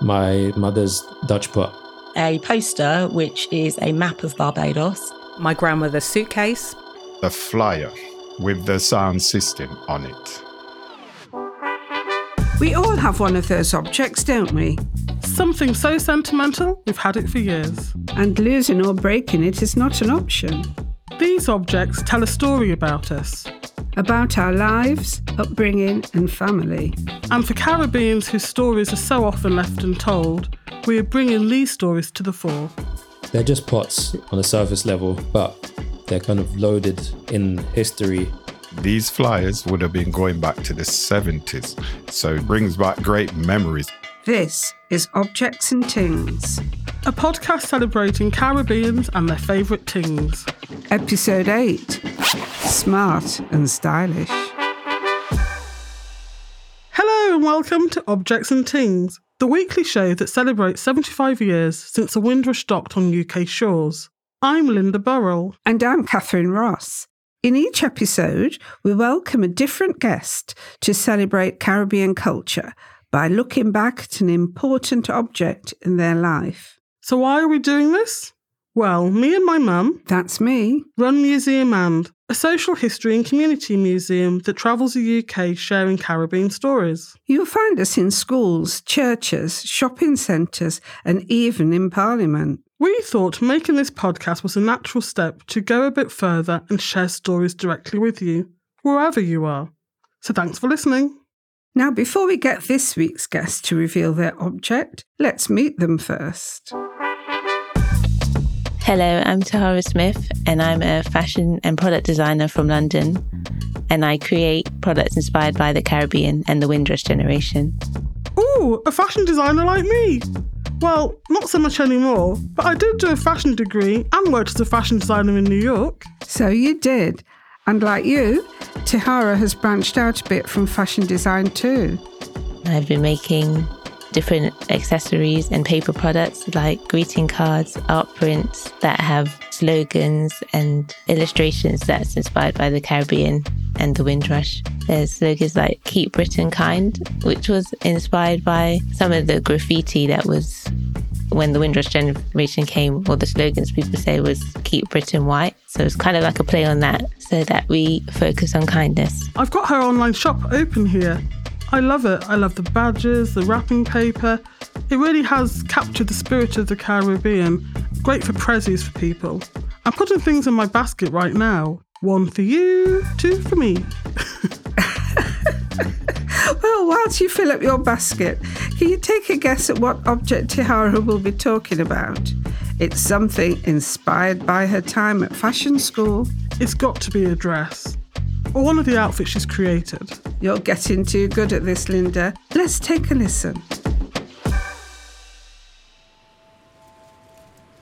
My mother's Dutch pot. A poster, which is a map of Barbados. My grandmother's suitcase. A flyer with the sound system on it. We all have one of those objects, don't we? Something so sentimental, we've had it for years. And losing or breaking it is not an option. These objects tell a story about us. About our lives, upbringing, and family. And for Caribbeans whose stories are so often left untold, we are bringing these stories to the fore. They're just pots on a surface level, but they're kind of loaded in history. These flyers would have been going back to the 70s, so it brings back great memories. This is Objects and Tings, a podcast celebrating Caribbeans and their favourite tings. Episode 8 Smart and Stylish. Hello, and welcome to Objects and Tings, the weekly show that celebrates 75 years since the Windrush docked on UK shores. I'm Lynda Burrell. And I'm Catherine Ross. In each episode, we welcome a different guest to celebrate Caribbean culture by looking back at an important object in their life. So, why are we doing this? Well, me and my mum, that's me, run Museumand, a social history and community museum that travels the UK sharing Caribbean stories. You'll find us in schools, churches, shopping centres, and even in Parliament. We thought making this podcast was a natural step to go a bit further and share stories directly with you, wherever you are. So thanks for listening. Now, before we get this week's guest to reveal their object, let's meet them first. Hello, I'm Tihara Smith, and I'm a fashion and product designer from London. And I create products inspired by the Caribbean and the Windrush generation. Ooh, a fashion designer like me! Well, not so much anymore, but I did do a fashion degree and worked as a fashion designer in New York. So you did. And like you, Tihara has branched out a bit from fashion design too. I've been making different accessories and paper products like greeting cards, art prints that have slogans and illustrations that's inspired by the Caribbean and the Windrush. There's slogans like Keep Britain Kind, which was inspired by some of the graffiti that was when the Windrush generation came, all the slogans people say was keep Britain white. So it's kind of like a play on that so that we focus on kindness. I've got her online shop open here. I love it. I love the badges, the wrapping paper. It really has captured the spirit of the Caribbean. Great for prezzies for people. I'm putting things in my basket right now. One for you, two for me. well, whilst you fill up your basket, can you take a guess at what object Tihara will be talking about? It's something inspired by her time at fashion school. It's got to be a dress. Or one of the outfits she's created. You're getting too good at this, Lynda. Let's take a listen.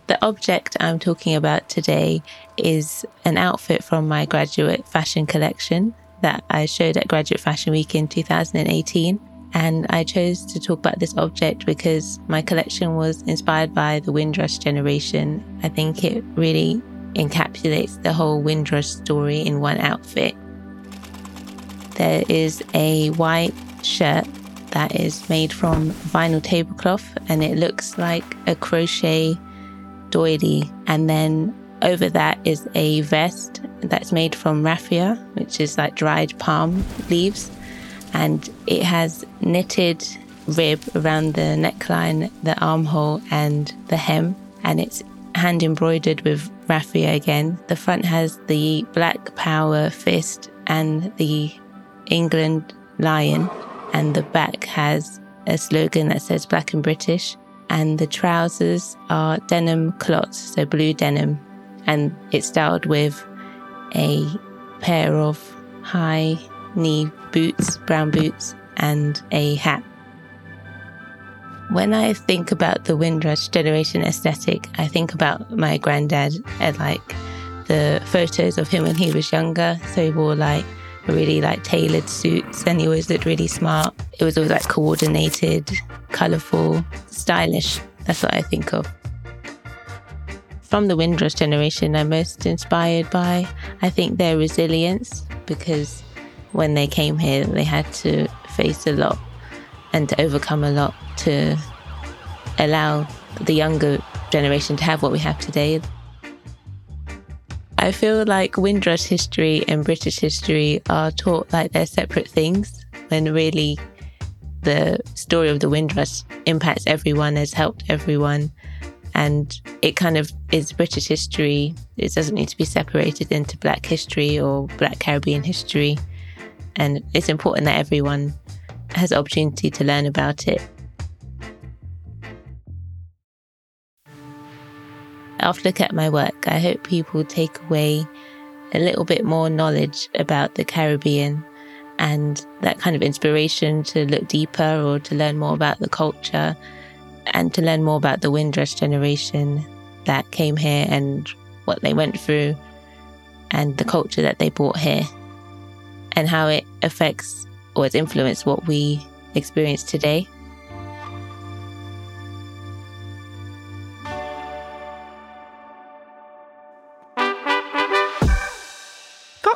The object I'm talking about today is an outfit from my graduate fashion collection that I showed at Graduate Fashion Week in 2018. And I chose to talk about this object because my collection was inspired by the Windrush generation. I think it really encapsulates the whole Windrush story in one outfit. There is a white shirt that is made from vinyl tablecloth and it looks like a crochet doily. And then over that is a vest that's made from raffia, which is like dried palm leaves and it has knitted rib around the neckline, the armhole, and the hem, and it's hand embroidered with raffia again. The front has the Black Power fist and the England lion, and the back has a slogan that says Black and British. And the trousers are denim clots, so blue denim, and it's styled with a pair of high knee boots, brown boots, and a hat. When I think about the Windrush generation aesthetic, I think about my granddad and like the photos of him when he was younger. So he wore like really like tailored suits and he always looked really smart. It was always like coordinated, colourful, stylish. That's what I think of. From the Windrush generation, I'm most inspired by, I think, their resilience because when they came here, they had to face a lot and to overcome a lot to allow the younger generation to have what we have today. I feel like Windrush history and British history are taught like they're separate things when really the story of the Windrush impacts everyone, has helped everyone. And it kind of is British history. It doesn't need to be separated into Black history or Black Caribbean history. And it's important that everyone has opportunity to learn about it. After looking at my work, I hope people take away a little bit more knowledge about the Caribbean and that kind of inspiration to look deeper or to learn more about the culture and to learn more about the Windrush generation that came here and what they went through and the culture that they brought here and how it affects or has influenced what we experience today.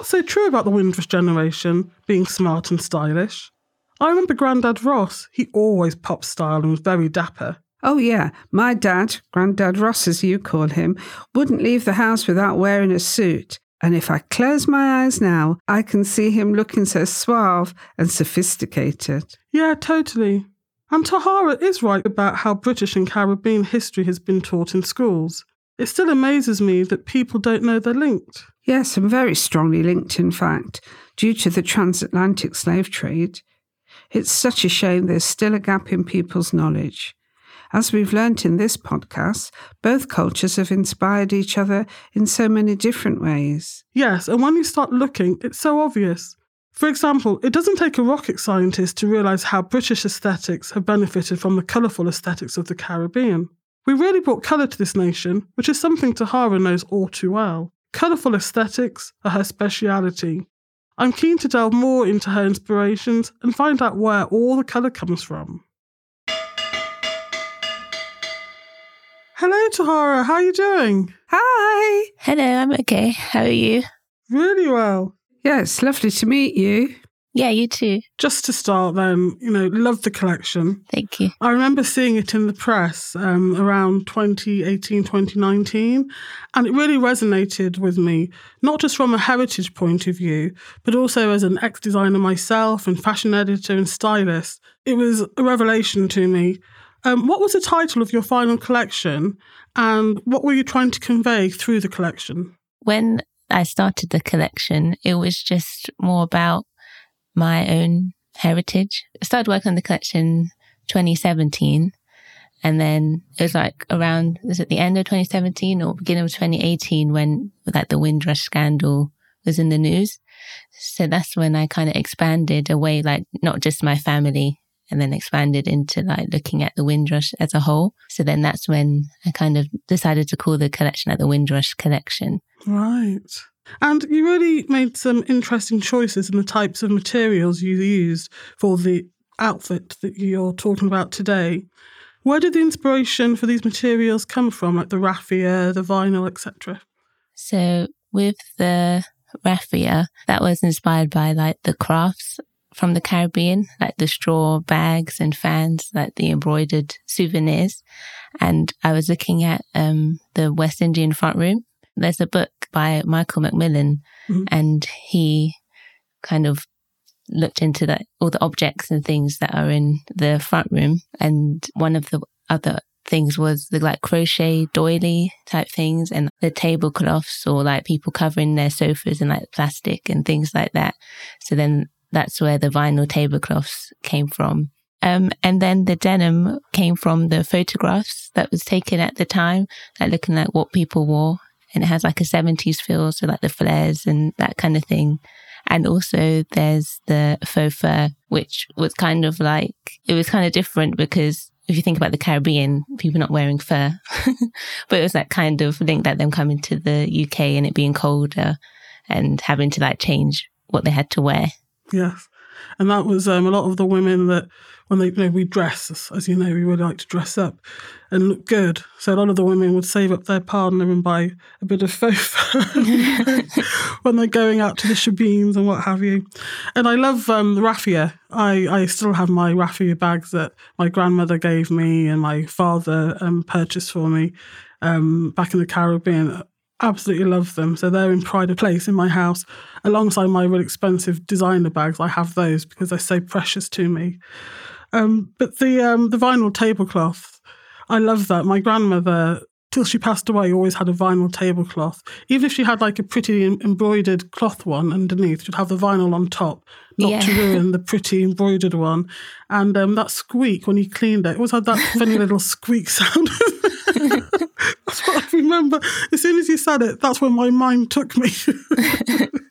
So true about the Windrush generation being smart and stylish. I remember Grandad Ross, he always popped style and was very dapper. Oh, yeah, my dad, Grandad Ross as you call him, wouldn't leave the house without wearing a suit. And if I close my eyes now, I can see him looking so suave and sophisticated. Yeah, totally. And Tihara is right about how British and Caribbean history has been taught in schools. It still amazes me that people don't know they're linked. Yes, and very strongly linked, in fact, due to the transatlantic slave trade. It's such a shame there's still a gap in people's knowledge. As we've learnt in this podcast, both cultures have inspired each other in so many different ways. Yes, and when you start looking, it's so obvious. For example, it doesn't take a rocket scientist to realise how British aesthetics have benefited from the colourful aesthetics of the Caribbean. We really brought colour to this nation, which is something Tihara knows all too well. Colourful aesthetics are her speciality. I'm keen to delve more into her inspirations and find out where all the colour comes from. Hello, Tihara. How are you doing? Hi! Hello, I'm okay. How are you? Really well. Yeah, it's lovely to meet you. Yeah, you too. Just to start, then, you know, love the collection. Thank you. I remember seeing it in the press um, around 2018, 2019, and it really resonated with me, not just from a heritage point of view, but also as an ex designer myself and fashion editor and stylist. It was a revelation to me. Um, what was the title of your final collection, and what were you trying to convey through the collection? When I started the collection, it was just more about my own heritage. I started working on the collection 2017. And then it was like around, was it the end of 2017 or beginning of 2018 when like the Windrush scandal was in the news. So that's when I kind of expanded away, like not just my family and then expanded into like looking at the Windrush as a whole. So then that's when I kind of decided to call the collection like the Windrush collection. Right. And you really made some interesting choices in the types of materials you used for the outfit that you're talking about today. Where did the inspiration for these materials come from, like the raffia, the vinyl, etc.? So with the raffia, that was inspired by like the crafts from the Caribbean, like the straw bags and fans, like the embroidered souvenirs. And I was looking at um, the West Indian front room there's a book by Michael McMillan, mm-hmm. and he kind of looked into that all the objects and things that are in the front room. And one of the other things was the like crochet doily type things and the tablecloths or like people covering their sofas in like plastic and things like that. So then that's where the vinyl tablecloths came from. Um, and then the denim came from the photographs that was taken at the time, like looking at what people wore and it has like a 70s feel, so like the flares and that kind of thing. And also there's the faux fur, which was kind of like, it was kind of different because if you think about the Caribbean, people not wearing fur, but it was that kind of link that them coming to the UK and it being colder and having to like change what they had to wear. Yes. And that was um, a lot of the women that when they you know we dress, as you know, we really like to dress up and look good. So a lot of the women would save up their partner and buy a bit of faux fur when they're going out to the shebeens and what have you. And I love um, raffia. I, I still have my raffia bags that my grandmother gave me and my father um, purchased for me um, back in the Caribbean absolutely love them. So they're in pride of place in my house, alongside my really expensive designer bags. I have those because they're so precious to me. Um, but the um, the vinyl tablecloth, I love that. My grandmother, till she passed away, always had a vinyl tablecloth. Even if she had like a pretty embroidered cloth one underneath, she'd have the vinyl on top, not yeah. to ruin the pretty embroidered one. And um, that squeak when you cleaned it, it always had that funny little squeak sound. that's what I remember. As soon as you said it, that's when my mind took me.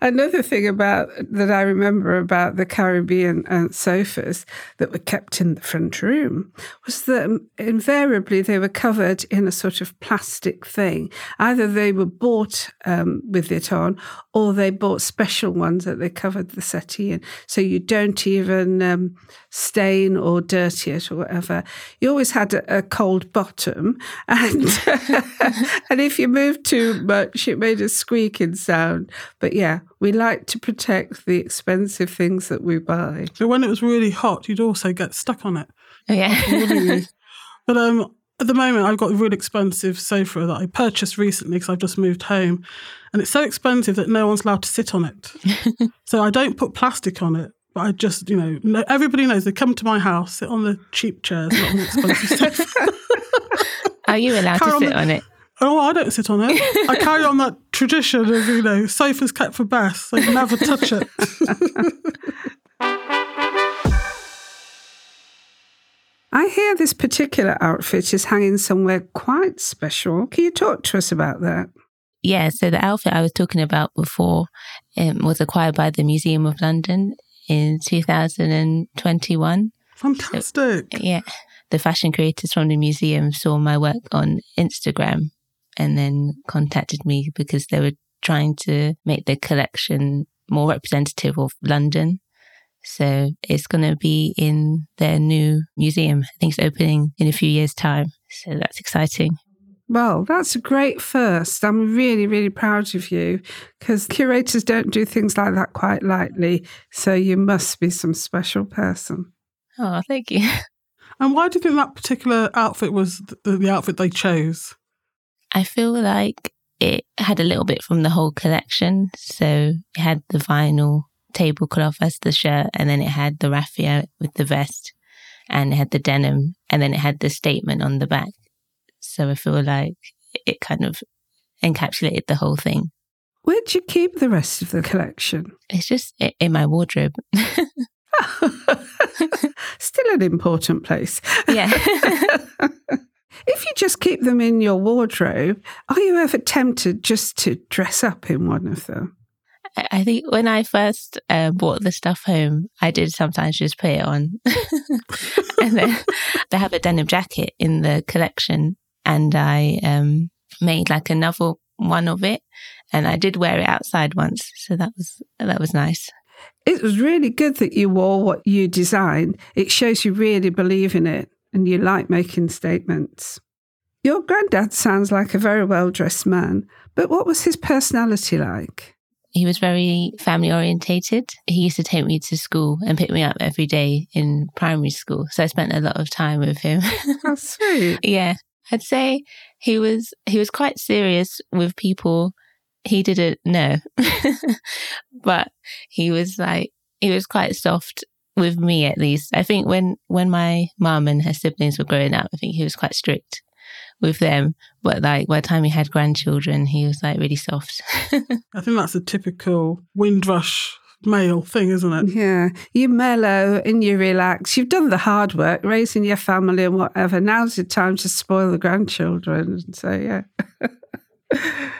Another thing about that I remember about the Caribbean uh, sofas that were kept in the front room was that invariably they were covered in a sort of plastic thing. Either they were bought um, with it on, or they bought special ones that they covered the settee in, so you don't even um, stain or dirty it or whatever. You always had a, a cold bottom, and and if you moved too much, it made a squeaking sound. But yeah, we like to protect the expensive things that we buy. So when it was really hot, you'd also get stuck on it. Oh, yeah. but um, at the moment, I've got a really expensive sofa that I purchased recently because I've just moved home. And it's so expensive that no one's allowed to sit on it. so I don't put plastic on it. But I just, you know, everybody knows they come to my house, sit on the cheap chairs, not on the expensive sofa. Are you allowed Carry to sit the, on it? Oh, I don't sit on it. I carry on that tradition of, you know, sofas kept for best, so you never touch it. I hear this particular outfit is hanging somewhere quite special. Can you talk to us about that? Yeah, so the outfit I was talking about before um, was acquired by the Museum of London in 2021. Fantastic. So, yeah. The fashion creators from the museum saw my work on Instagram and then contacted me because they were trying to make their collection more representative of London. So it's going to be in their new museum. I think it's opening in a few years' time. So that's exciting. Well, that's a great first. I'm really, really proud of you because curators don't do things like that quite lightly. So you must be some special person. Oh, thank you. And why do you think that particular outfit was the, the outfit they chose? I feel like it had a little bit from the whole collection. So it had the vinyl tablecloth as the shirt, and then it had the raffia with the vest, and it had the denim, and then it had the statement on the back. So I feel like it kind of encapsulated the whole thing. Where'd you keep the rest of the collection? It's just in my wardrobe. Still an important place. Yeah. If you just keep them in your wardrobe, are you ever tempted just to dress up in one of them? I think when I first uh, bought the stuff home, I did sometimes just put it on. and then they have a denim jacket in the collection, and I um, made like another one of it, and I did wear it outside once, so that was that was nice. It was really good that you wore what you designed. It shows you really believe in it and you like making statements. Your granddad sounds like a very well dressed man, but what was his personality like? He was very family orientated. He used to take me to school and pick me up every day in primary school. So I spent a lot of time with him. How sweet. yeah. I'd say he was he was quite serious with people he didn't know. but he was like he was quite soft with me at least. I think when when my mum and her siblings were growing up, I think he was quite strict with them. But like by the time he had grandchildren, he was like really soft. I think that's a typical Windrush male thing, isn't it? Yeah. You mellow and you relax. You've done the hard work, raising your family and whatever. Now's the time to spoil the grandchildren. So yeah.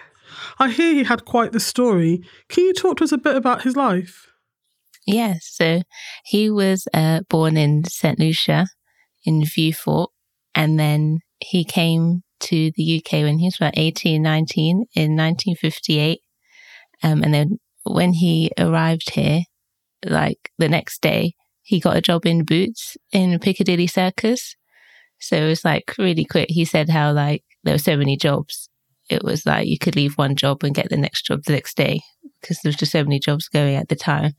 I hear he had quite the story. Can you talk to us a bit about his life? Yes. So he was uh, born in St. Lucia in Vieux Fort, and then he came to the UK when he was about 18, 19 in 1958. Um, and then when he arrived here, like the next day, he got a job in Boots in Piccadilly Circus. So it was like really quick. He said how like there were so many jobs. It was like you could leave one job and get the next job the next day because there was just so many jobs going at the time.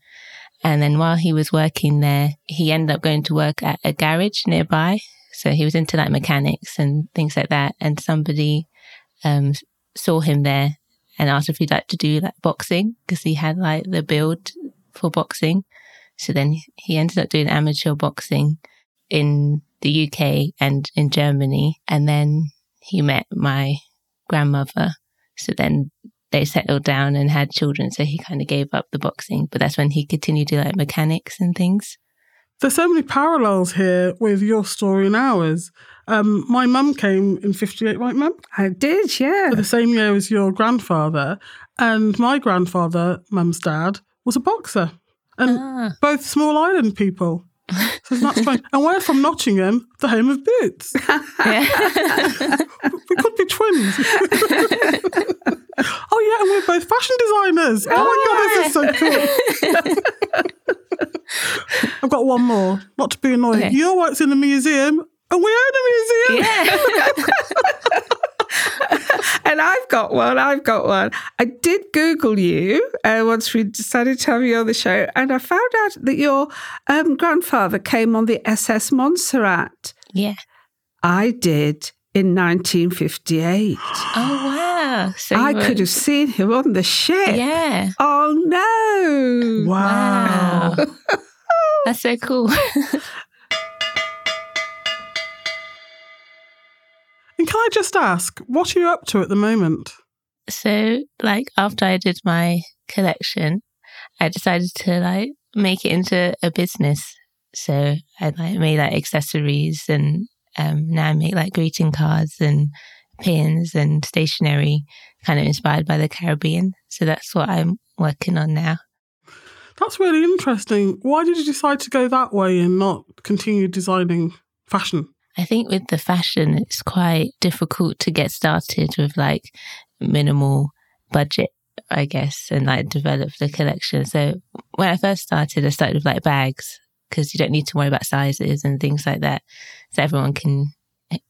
And then while he was working there, he ended up going to work at a garage nearby. So he was into like mechanics and things like that. And somebody um, saw him there and asked if he'd like to do like boxing because he had like the build for boxing. So then he ended up doing amateur boxing in the UK and in Germany. And then he met my grandmother. So then they settled down and had children. So he kind of gave up the boxing, but that's when he continued to do like mechanics and things. There's so many parallels here with your story and ours. Um, my mum came in 58, right, mum? I did, yeah. For the same year as your grandfather. And my grandfather, mum's dad, was a boxer. And Ah. both small island people. So it's not strange. And we're from Nottingham, the home of boots. we could be twins. oh, yeah, and we're both fashion designers. Oh, my God, this is so cool. I've got one more, not to be annoying. Okay. Your work's in the museum, and we own a museum. Yeah. And I've got one. I've got one. I did Google you uh, once we decided to have you on the show, and I found out that your um, grandfather came on the SS Montserrat. yeah. I did in 1958. Oh, wow. So I were- could have seen him on the ship. Yeah. Oh no! Wow. Wow. That's so cool. can I just ask, what are you up to at the moment? so, like, after I did my collection, I decided to like make it into a business. So I like made like accessories and um, now I make like greeting cards and pins and stationery kind of inspired by the Caribbean. So that's what I'm working on now. That's really interesting. Why did you decide to go that way and not continue designing fashion? I think with the fashion, it's quite difficult to get started with like minimal budget, I guess, and like develop the collection. So when I first started, I started with like bags because you don't need to worry about sizes and things like that. So everyone can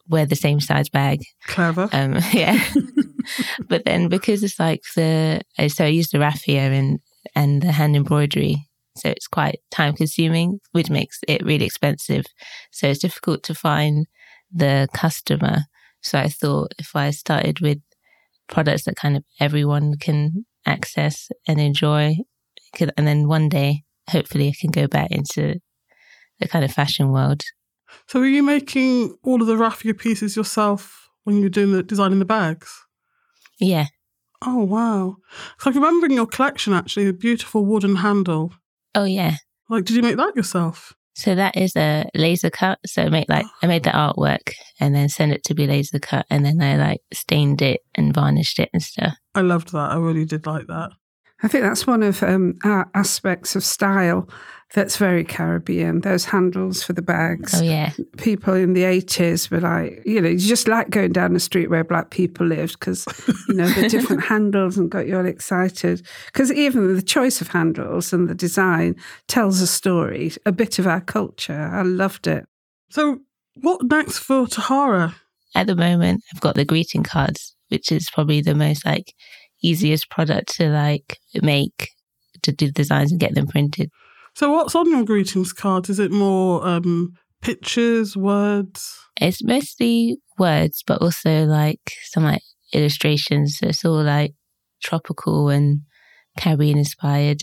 wear the same size bag. Clever. Um, yeah. but then because it's like the, so I used the raffia and, and the hand embroidery. So it's quite time consuming, which makes it really expensive. So it's difficult to find the customer. So I thought if I started with products that kind of everyone can access and enjoy, and then one day, hopefully I can go back into the kind of fashion world. So, were you making all of the raffia pieces yourself when you were doing the designing the bags? Yeah. Oh wow! So I remember in your collection actually a beautiful wooden handle. Oh yeah. Like, did you make that yourself? So that is a laser cut. So I made like I made the artwork and then sent it to be laser cut and then I like stained it and varnished it and stuff. I loved that. I really did like that. I think that's one of um, our aspects of style that's very Caribbean. Those handles for the bags. Oh yeah. People in the eighties were like, you know, you just like going down the street where black people lived because you know the different handles and got you all excited. Because even the choice of handles and the design tells a story, a bit of our culture. I loved it. So, what next for Tihara? At the moment I've got the greeting cards, which is probably the most like easiest product to like make to do designs and get them printed. So, what's on your greetings cards? Is it more um, pictures, words? It's mostly words, but also like some like illustrations. So it's all like tropical and Caribbean inspired.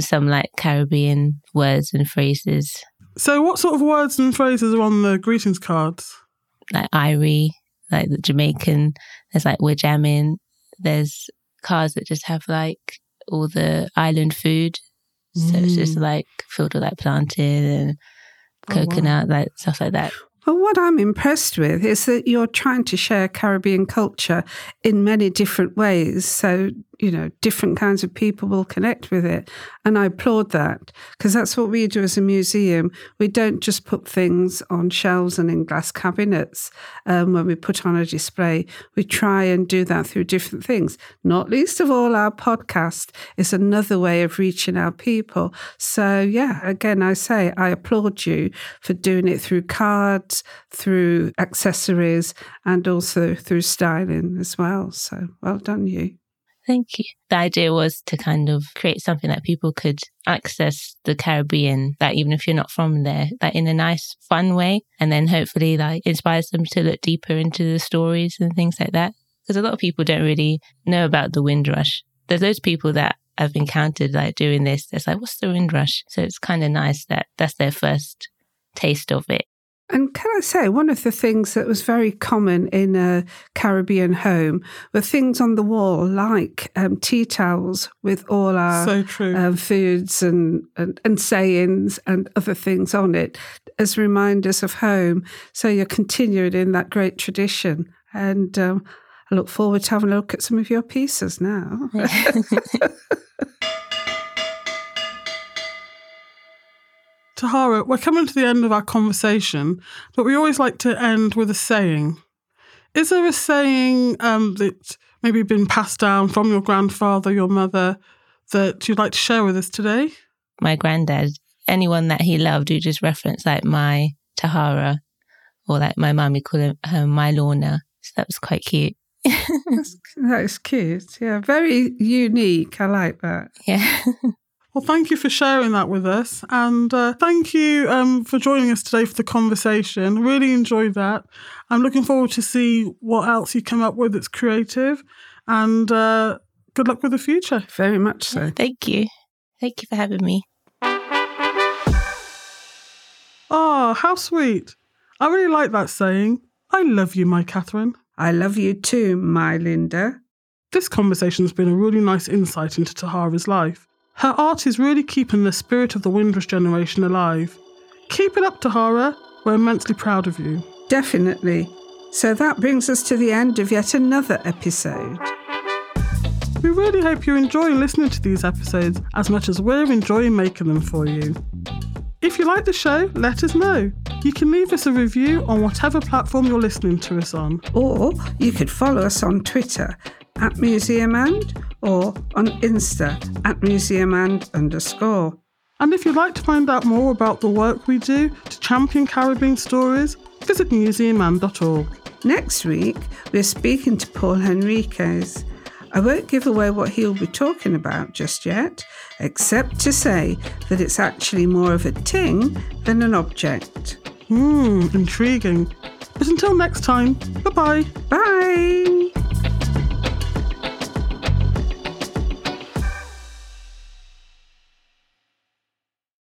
Some like Caribbean words and phrases, So, what sort of words and phrases are on the greetings cards? like Irie, like the Jamaican. There's like we're jamming. There's cards that just have like all the island food. So it's just mm. like filled with like plantain and Oh, wow. coconut, like stuff like that. Well, what I'm impressed with is that you're trying to share Caribbean culture in many different ways. So, you know, different kinds of people will connect with it. And I applaud that because that's what we do as a museum. We don't just put things on shelves and in glass cabinets um, when we put on a display. We try and do that through different things. Not least of all, our podcast is another way of reaching our people. So, yeah, again, I say I applaud you for doing it through cards, through accessories, and also through styling as well. So, well done, you. Thank you. The idea was to kind of create something that people could access the Caribbean, that even if you're not from there, that in a nice, fun way, and then hopefully like inspires them to look deeper into the stories and things like that. Because a lot of people don't really know about the Windrush. There's those people that I've encountered like doing this. It's like, what's the Windrush? So it's kind of nice that that's their first taste of it. And can I say, one of the things that was very common in a Caribbean home were things on the wall like um, tea towels with all our So true. um, foods and, and, and sayings and other things on it as reminders of home. So you're continuing in that great tradition. And um, I look forward to having a look at some of your pieces now. Tihara, we're coming to the end of our conversation, but we always like to end with a saying. Is there a saying um, that maybe been passed down from your grandfather, your mother, that you'd like to share with us today? My granddad, anyone that he loved, who just reference like my Tihara or like my mum, we call him her my Lorna. So that was quite cute. That's, that's cute. Yeah, very unique. I like that. yeah. Well, thank you for sharing that with us. And uh, thank you um, for joining us today for the conversation. Really enjoyed that. I'm looking forward to see what else you come up with that's creative. And uh, good luck with the future. Very much so. Thank you. Thank you for having me. Oh, how sweet. I really like that saying. I love you, my Catherine. I love you too, my Lynda. This conversation has been a really nice insight into Tihara's life. Her art is really keeping the spirit of the Windrush generation alive. Keep it up, Tihara. We're immensely proud of you. Definitely. So that brings us to the end of yet another episode. We really hope you enjoy listening to these episodes as much as we're enjoying making them for you. If you like the show, let us know. You can leave us a review on whatever platform you're listening to us on. Or you could follow us on Twitter at museumand or on Insta at museumand underscore. And if you'd like to find out more about the work we do to champion Caribbean stories, visit museumand.org. Next week, we're speaking to Paul Henriquez. I won't give away what he'll be talking about just yet, except to say that it's actually more of a ting than an object. Hmm, intriguing. But until next time, bye bye. Bye!